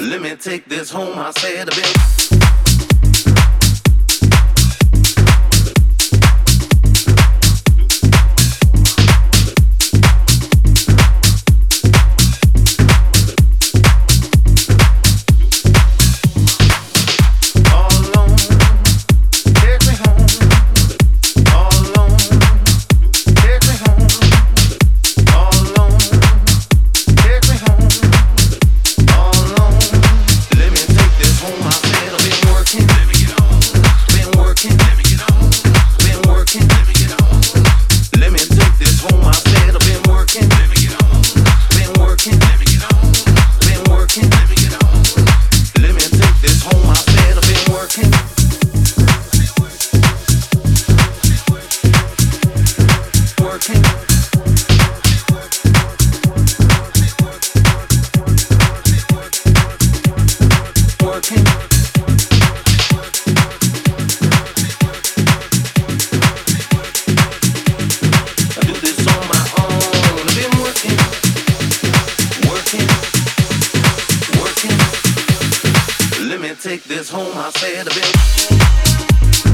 Let me take this home, I said a bit. Let me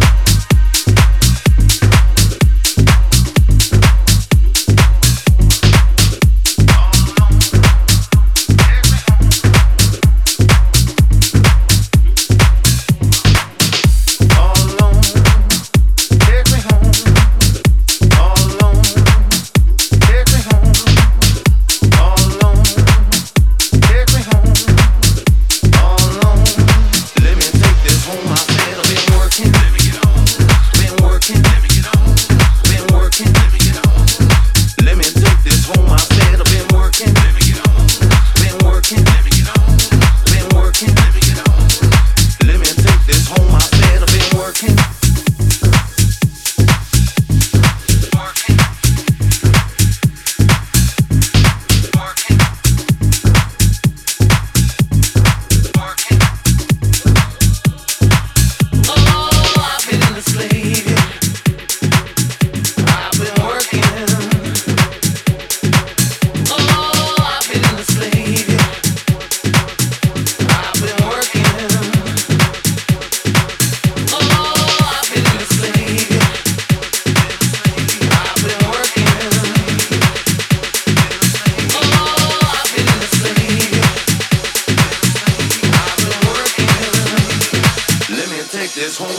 take this home.